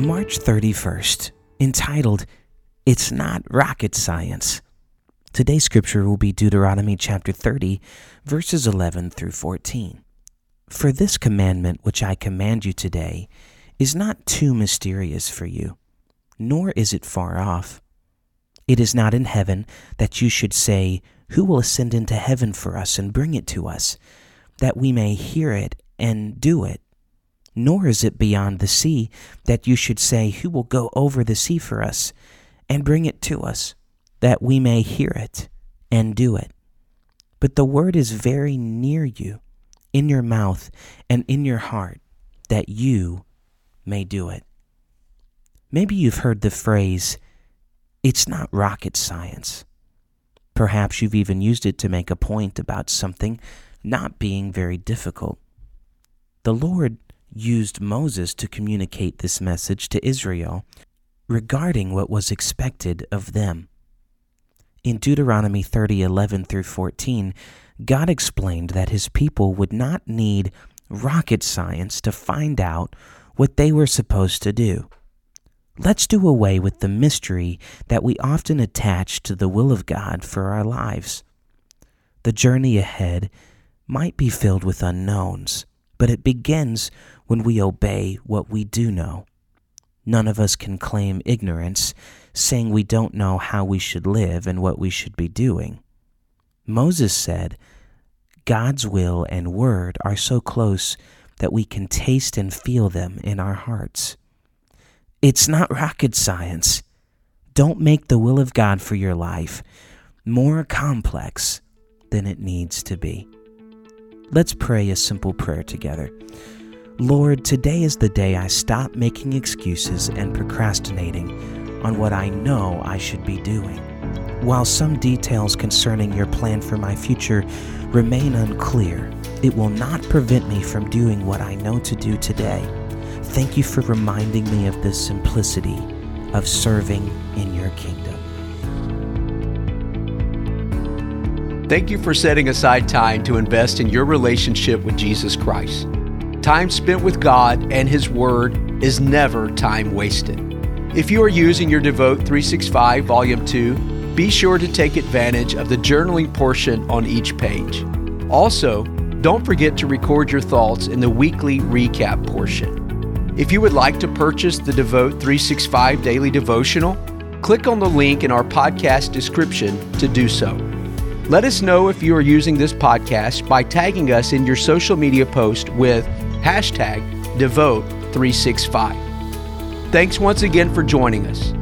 March 31st, entitled, It's Not Rocket Science. Today's scripture will be Deuteronomy chapter 30, verses 11 through 14. For this commandment which I command you today is not too mysterious for you, nor is it far off. It is not in heaven that you should say, Who will ascend into heaven for us and bring it to us, that we may hear it and do it? Nor is it beyond the sea that you should say, Who will go over the sea for us and bring it to us, that we may hear it and do it? But the word is very near you, in your mouth and in your heart, that you may do it. Maybe you've heard the phrase, It's not rocket science. Perhaps you've even used it to make a point about something not being very difficult. The Lord used Moses to communicate this message to Israel regarding what was expected of them. In Deuteronomy 30 11 through 14, God explained that his people would not need rocket science to find out what they were supposed to do. Let's do away with the mystery that we often attach to the will of God for our lives. The journey ahead might be filled with unknowns, but it begins when we obey what we do know. None of us can claim ignorance, saying we don't know how we should live and what we should be doing. Moses said, God's will and word are so close that we can taste and feel them in our hearts. It's not rocket science. Don't make the will of God for your life more complex than it needs to be. Let's pray a simple prayer together. Lord, today is the day I stop making excuses and procrastinating on what I know I should be doing. While some details concerning your plan for my future remain unclear, it will not prevent me from doing what I know to do today. Thank you for reminding me of the simplicity of serving in your kingdom. Thank you for setting aside time to invest in your relationship with Jesus Christ. Time spent with God and His Word is never time wasted. If you are using your Devote 365 Volume 2, be sure to take advantage of the journaling portion on each page. Also, don't forget to record your thoughts in the weekly recap portion. If you would like to purchase the Devote 365 Daily Devotional, click on the link in our podcast description to do so. Let us know if you are using this podcast by tagging us in your social media post with hashtag Devote365. Thanks once again for joining us.